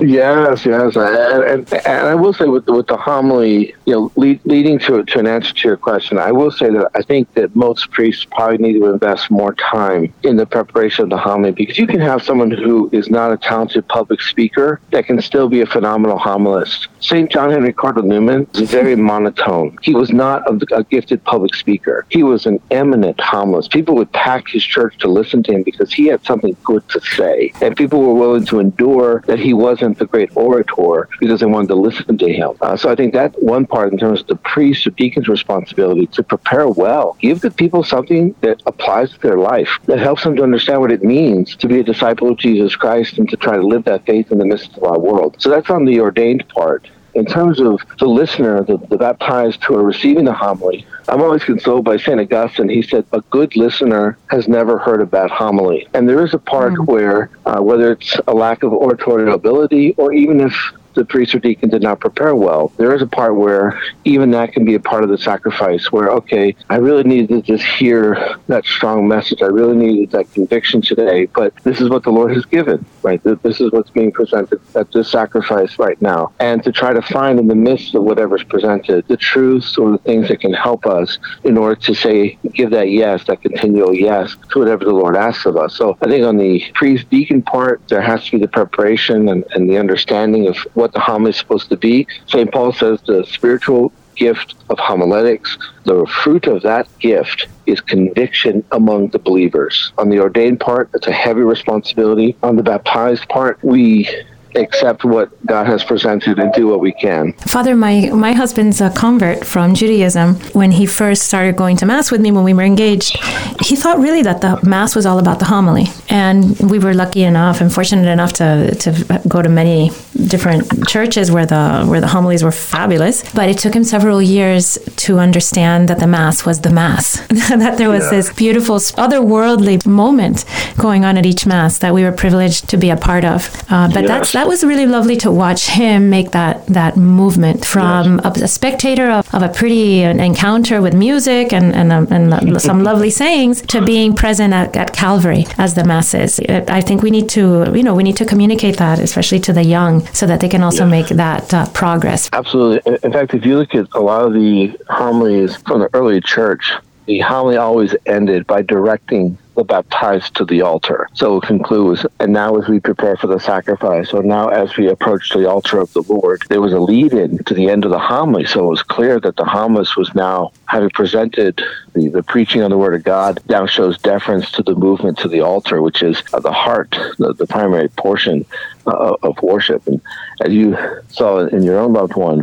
yes, yes. And, and, and, I will say with the, with the homily, you know, lead, leading to, to an answer to your question, I will say that I think that most priests probably need to invest more time in the preparation of the homily because you can have someone who is not a talented public speaker that can still be a phenomenal homilist. St. John Henry Cardinal Newman is very monotone. He was not a, a gifted public speaker. He was an eminent homilist. People would pack his church to listen to him because he had something good to say. And people were willing to endure that he wasn't the great orator because they wanted to listen to him. Uh, so I think that one part in terms of the priest or deacon's responsibility to prepare well, give the people something that applies to their life, that helps them to understand what it means to be a disciple of Jesus Christ and to try to live that faith in the midst of our world. So that's on the ordained part in terms of the listener, the, the baptized who are receiving the homily, I'm always consoled by St. Augustine. He said, A good listener has never heard a bad homily. And there is a part mm. where, uh, whether it's a lack of oratorial ability or even if the priest or deacon did not prepare well. There is a part where even that can be a part of the sacrifice where, okay, I really needed to just hear that strong message. I really needed that conviction today, but this is what the Lord has given, right? This is what's being presented at this sacrifice right now. And to try to find in the midst of whatever's presented the truths or the things that can help us in order to say, give that yes, that continual yes to whatever the Lord asks of us. So I think on the priest deacon part, there has to be the preparation and, and the understanding of what what the homily is supposed to be. St. Paul says the spiritual gift of homiletics, the fruit of that gift is conviction among the believers. On the ordained part, it's a heavy responsibility. On the baptized part, we accept what God has presented and do what we can. Father, my, my husband's a convert from Judaism. When he first started going to Mass with me when we were engaged, he thought really that the Mass was all about the homily. And we were lucky enough and fortunate enough to, to go to many different churches where the, where the homilies were fabulous. But it took him several years to understand that the Mass was the Mass, [laughs] that there was yeah. this beautiful, otherworldly moment going on at each Mass that we were privileged to be a part of. Uh, but yes. that's that was really lovely to watch him make that that movement from yes. a, a, spectator of, of a pretty encounter with music and and, um, and some lovely sayings to being present at, at Calvary as the masses. I think we need to you know we need to communicate that especially to the young so that they can also yes. make that uh, progress. Absolutely. In fact, if you look at a lot of the homilies from the early church, the homily always ended by directing baptized to the altar. So it concludes, and now as we prepare for the sacrifice, so now as we approach the altar of the Lord, there was a lead in to the end of the homily. So it was clear that the homilist was now having presented the, the preaching of the word of God, now shows deference to the movement to the altar, which is the heart, the, the primary portion uh, of worship. And as you saw in your own loved one,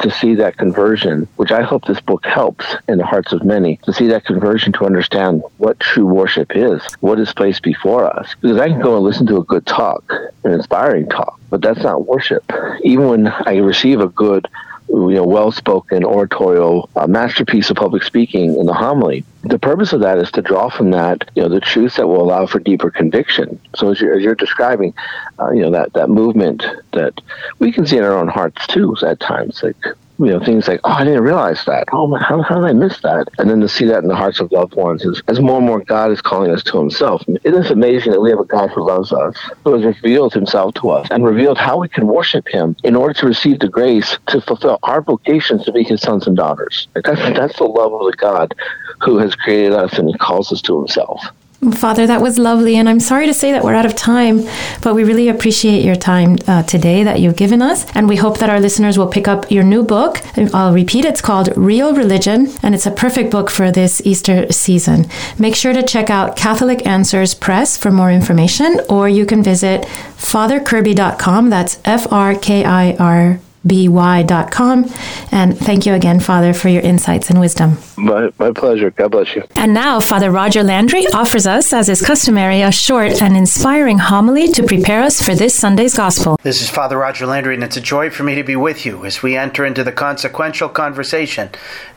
to see that conversion, which I hope this book helps in the hearts of many, to see that conversion to understand what true worship is, what is placed before us. Because I can go and listen to a good talk, an inspiring talk, but that's not worship. Even when I receive a good you know, well-spoken oratorial uh, masterpiece of public speaking in the homily. The purpose of that is to draw from that, you know, the truths that will allow for deeper conviction. So as you're, as you're describing, uh, you know, that, that movement that we can see in our own hearts too at times, like you know, things like, oh, I didn't realize that. Oh, how, how did I miss that? And then to see that in the hearts of loved ones is, as more and more God is calling us to himself. It is amazing that we have a God who loves us, who has revealed himself to us and revealed how we can worship him in order to receive the grace to fulfill our vocations to be his sons and daughters. That's, that's the love of the God who has created us and he calls us to himself. Father, that was lovely. And I'm sorry to say that we're out of time, but we really appreciate your time uh, today that you've given us. And we hope that our listeners will pick up your new book. I'll repeat, it's called Real Religion, and it's a perfect book for this Easter season. Make sure to check out Catholic Answers Press for more information, or you can visit fatherkirby.com. That's F R K I R by.com. And thank you again, Father, for your insights and wisdom. My, my pleasure. God bless you. And now, Father Roger Landry offers us, as is customary, a short and inspiring homily to prepare us for this Sunday's Gospel. This is Father Roger Landry, and it's a joy for me to be with you as we enter into the consequential conversation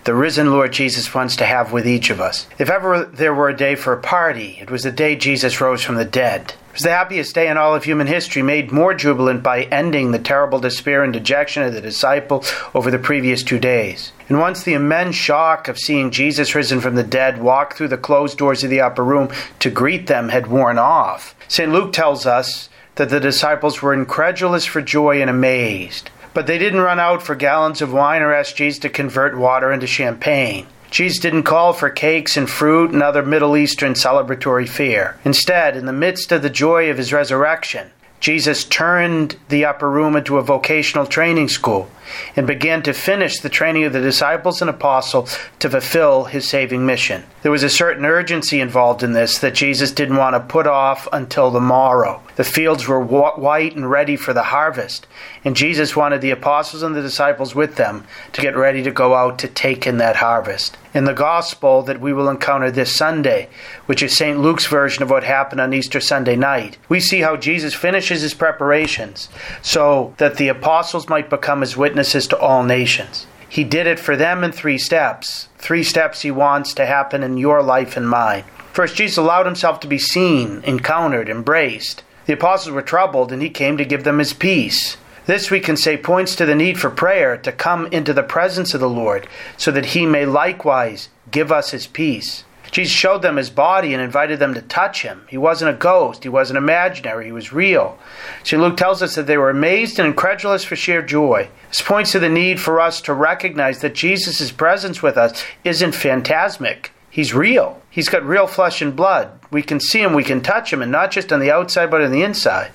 the risen Lord Jesus wants to have with each of us. If ever there were a day for a party, it was the day Jesus rose from the dead was the happiest day in all of human history, made more jubilant by ending the terrible despair and dejection of the disciple over the previous two days. And once the immense shock of seeing Jesus risen from the dead walk through the closed doors of the upper room to greet them had worn off, St. Luke tells us that the disciples were incredulous for joy and amazed. But they didn't run out for gallons of wine or ask Jesus to convert water into champagne. Jesus didn't call for cakes and fruit and other Middle Eastern celebratory fare. Instead, in the midst of the joy of his resurrection, Jesus turned the upper room into a vocational training school and began to finish the training of the disciples and apostles to fulfill his saving mission. There was a certain urgency involved in this that Jesus didn't want to put off until the morrow. The fields were white and ready for the harvest, and Jesus wanted the apostles and the disciples with them to get ready to go out to take in that harvest. In the gospel that we will encounter this Sunday, which is St. Luke's version of what happened on Easter Sunday night, we see how Jesus finishes his preparations so that the apostles might become his witnesses witnesses to all nations. He did it for them in three steps. Three steps he wants to happen in your life and mine. First, Jesus allowed himself to be seen, encountered, embraced. The apostles were troubled, and he came to give them his peace. This, we can say, points to the need for prayer to come into the presence of the Lord, so that he may likewise give us his peace. Jesus showed them his body and invited them to touch him. He wasn't a ghost, he wasn't imaginary, he was real. St. Luke tells us that they were amazed and incredulous for sheer joy. This points to the need for us to recognize that Jesus' presence with us isn't phantasmic. He's real. He's got real flesh and blood. We can see him, we can touch him, and not just on the outside, but on the inside.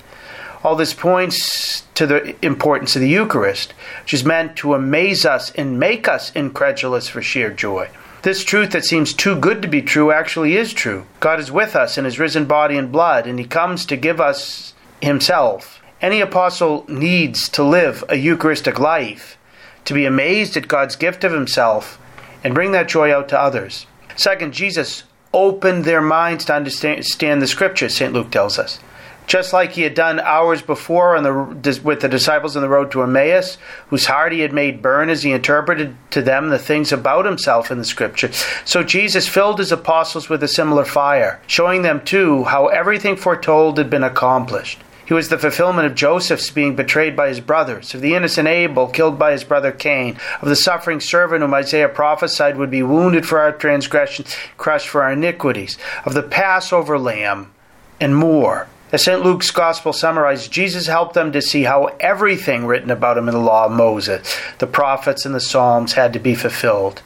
All this points to the importance of the Eucharist, which is meant to amaze us and make us incredulous for sheer joy. This truth that seems too good to be true actually is true. God is with us in his risen body and blood, and he comes to give us himself Any apostle needs to live a Eucharistic life, to be amazed at God's gift of himself, and bring that joy out to others. Second, Jesus opened their minds to understand the scriptures, St. Luke tells us just like he had done hours before on the, with the disciples on the road to Emmaus, whose heart he had made burn as he interpreted to them the things about himself in the scripture. So Jesus filled his apostles with a similar fire, showing them too how everything foretold had been accomplished. He was the fulfillment of Joseph's being betrayed by his brothers, of the innocent Abel killed by his brother Cain, of the suffering servant whom Isaiah prophesied would be wounded for our transgressions, crushed for our iniquities, of the Passover lamb, and more. As St. Luke's Gospel summarized, Jesus helped them to see how everything written about him in the law of Moses, the prophets, and the Psalms had to be fulfilled.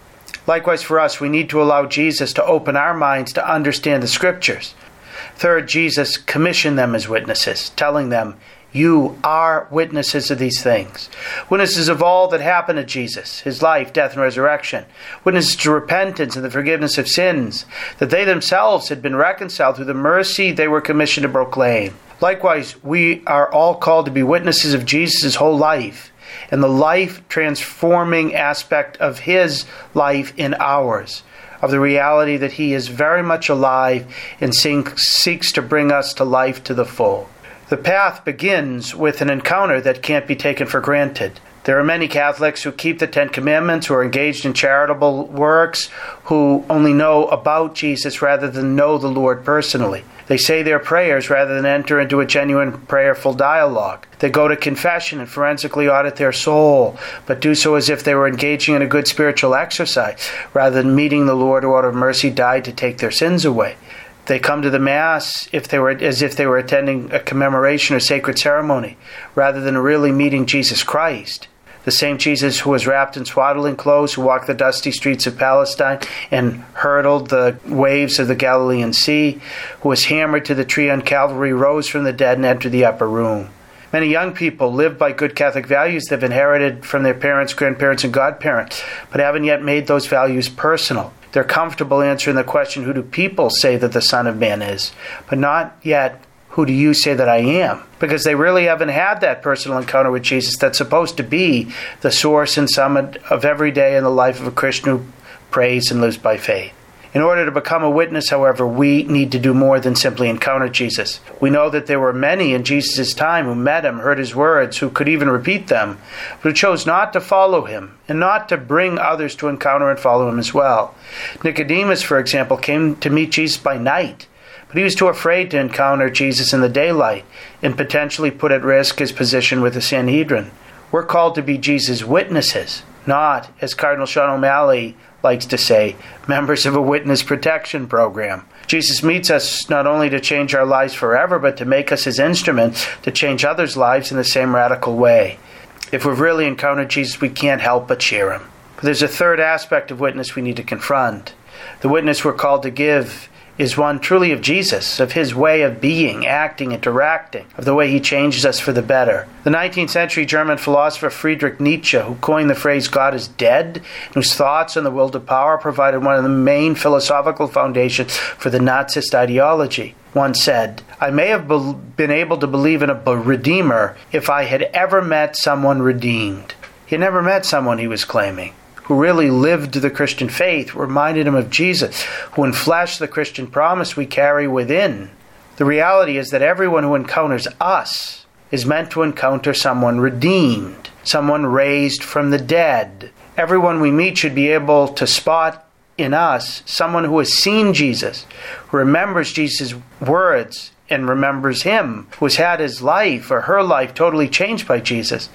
Likewise, for us, we need to allow Jesus to open our minds to understand the Scriptures. Third, Jesus commissioned them as witnesses, telling them, you are witnesses of these things. Witnesses of all that happened to Jesus, his life, death, and resurrection. Witnesses to repentance and the forgiveness of sins, that they themselves had been reconciled through the mercy they were commissioned to proclaim. Likewise, we are all called to be witnesses of Jesus' whole life and the life transforming aspect of his life in ours, of the reality that he is very much alive and seeks to bring us to life to the full. The path begins with an encounter that can't be taken for granted. There are many Catholics who keep the Ten Commandments, who are engaged in charitable works, who only know about Jesus rather than know the Lord personally. They say their prayers rather than enter into a genuine prayerful dialogue. They go to confession and forensically audit their soul, but do so as if they were engaging in a good spiritual exercise rather than meeting the Lord who out of mercy died to take their sins away. They come to the Mass if they were, as if they were attending a commemoration or sacred ceremony, rather than really meeting Jesus Christ. The same Jesus who was wrapped in swaddling clothes, who walked the dusty streets of Palestine and hurdled the waves of the Galilean Sea, who was hammered to the tree on Calvary, rose from the dead and entered the upper room. Many young people live by good Catholic values they've inherited from their parents, grandparents, and godparents, but haven't yet made those values personal. They're comfortable answering the question, Who do people say that the Son of Man is? But not yet, Who do you say that I am? Because they really haven't had that personal encounter with Jesus that's supposed to be the source and summit of every day in the life of a Christian who prays and lives by faith. In order to become a witness, however, we need to do more than simply encounter Jesus. We know that there were many in Jesus' time who met him, heard his words, who could even repeat them, but who chose not to follow him and not to bring others to encounter and follow him as well. Nicodemus, for example, came to meet Jesus by night, but he was too afraid to encounter Jesus in the daylight and potentially put at risk his position with the Sanhedrin. We're called to be Jesus' witnesses, not, as Cardinal Sean O'Malley likes to say, members of a witness protection program. Jesus meets us not only to change our lives forever, but to make us his instruments to change others' lives in the same radical way. If we've really encountered Jesus, we can't help but cheer him. But there's a third aspect of witness we need to confront. The witness we're called to give is one truly of Jesus, of his way of being, acting, interacting, of the way he changes us for the better. The 19th century German philosopher Friedrich Nietzsche, who coined the phrase God is dead, whose thoughts on the will to power provided one of the main philosophical foundations for the Nazist ideology, once said, I may have be- been able to believe in a redeemer if I had ever met someone redeemed. He never met someone, he was claiming who really lived the Christian faith, reminded him of Jesus, who enfleshed the Christian promise we carry within. The reality is that everyone who encounters us is meant to encounter someone redeemed, someone raised from the dead. Everyone we meet should be able to spot in us someone who has seen Jesus, remembers Jesus' words and remembers him, who has had his life or her life totally changed by Jesus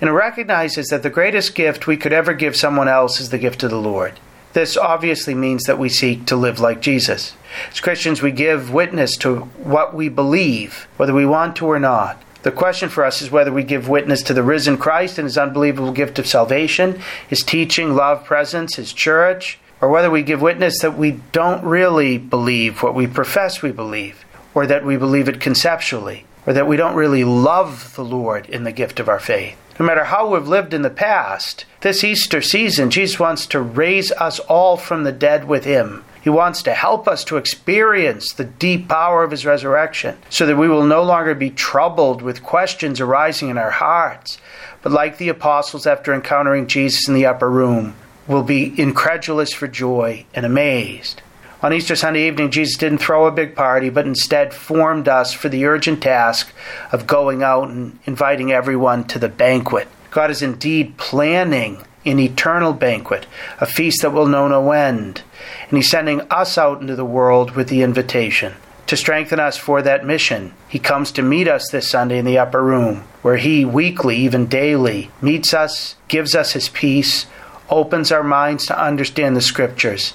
and it recognizes that the greatest gift we could ever give someone else is the gift of the Lord. This obviously means that we seek to live like Jesus. As Christians, we give witness to what we believe, whether we want to or not. The question for us is whether we give witness to the risen Christ and his unbelievable gift of salvation, his teaching, love, presence, his church, or whether we give witness that we don't really believe what we profess we believe, or that we believe it conceptually, or that we don't really love the Lord in the gift of our faith no matter how we've lived in the past, this Easter season, Jesus wants to raise us all from the dead with Him He wants to help us to experience the deep power of His resurrection so that we will no longer be troubled with questions arising in our hearts, but like the apostles after encountering Jesus in the upper room, will be incredulous for joy and amazed. On Easter Sunday evening, Jesus didn't throw a big party, but instead formed us for the urgent task of going out and inviting everyone to the banquet. God is indeed planning an eternal banquet, a feast that will know no end. And He's sending us out into the world with the invitation. To strengthen us for that mission, He comes to meet us this Sunday in the upper room, where He weekly, even daily, meets us, gives us His peace, opens our minds to understand the Scriptures,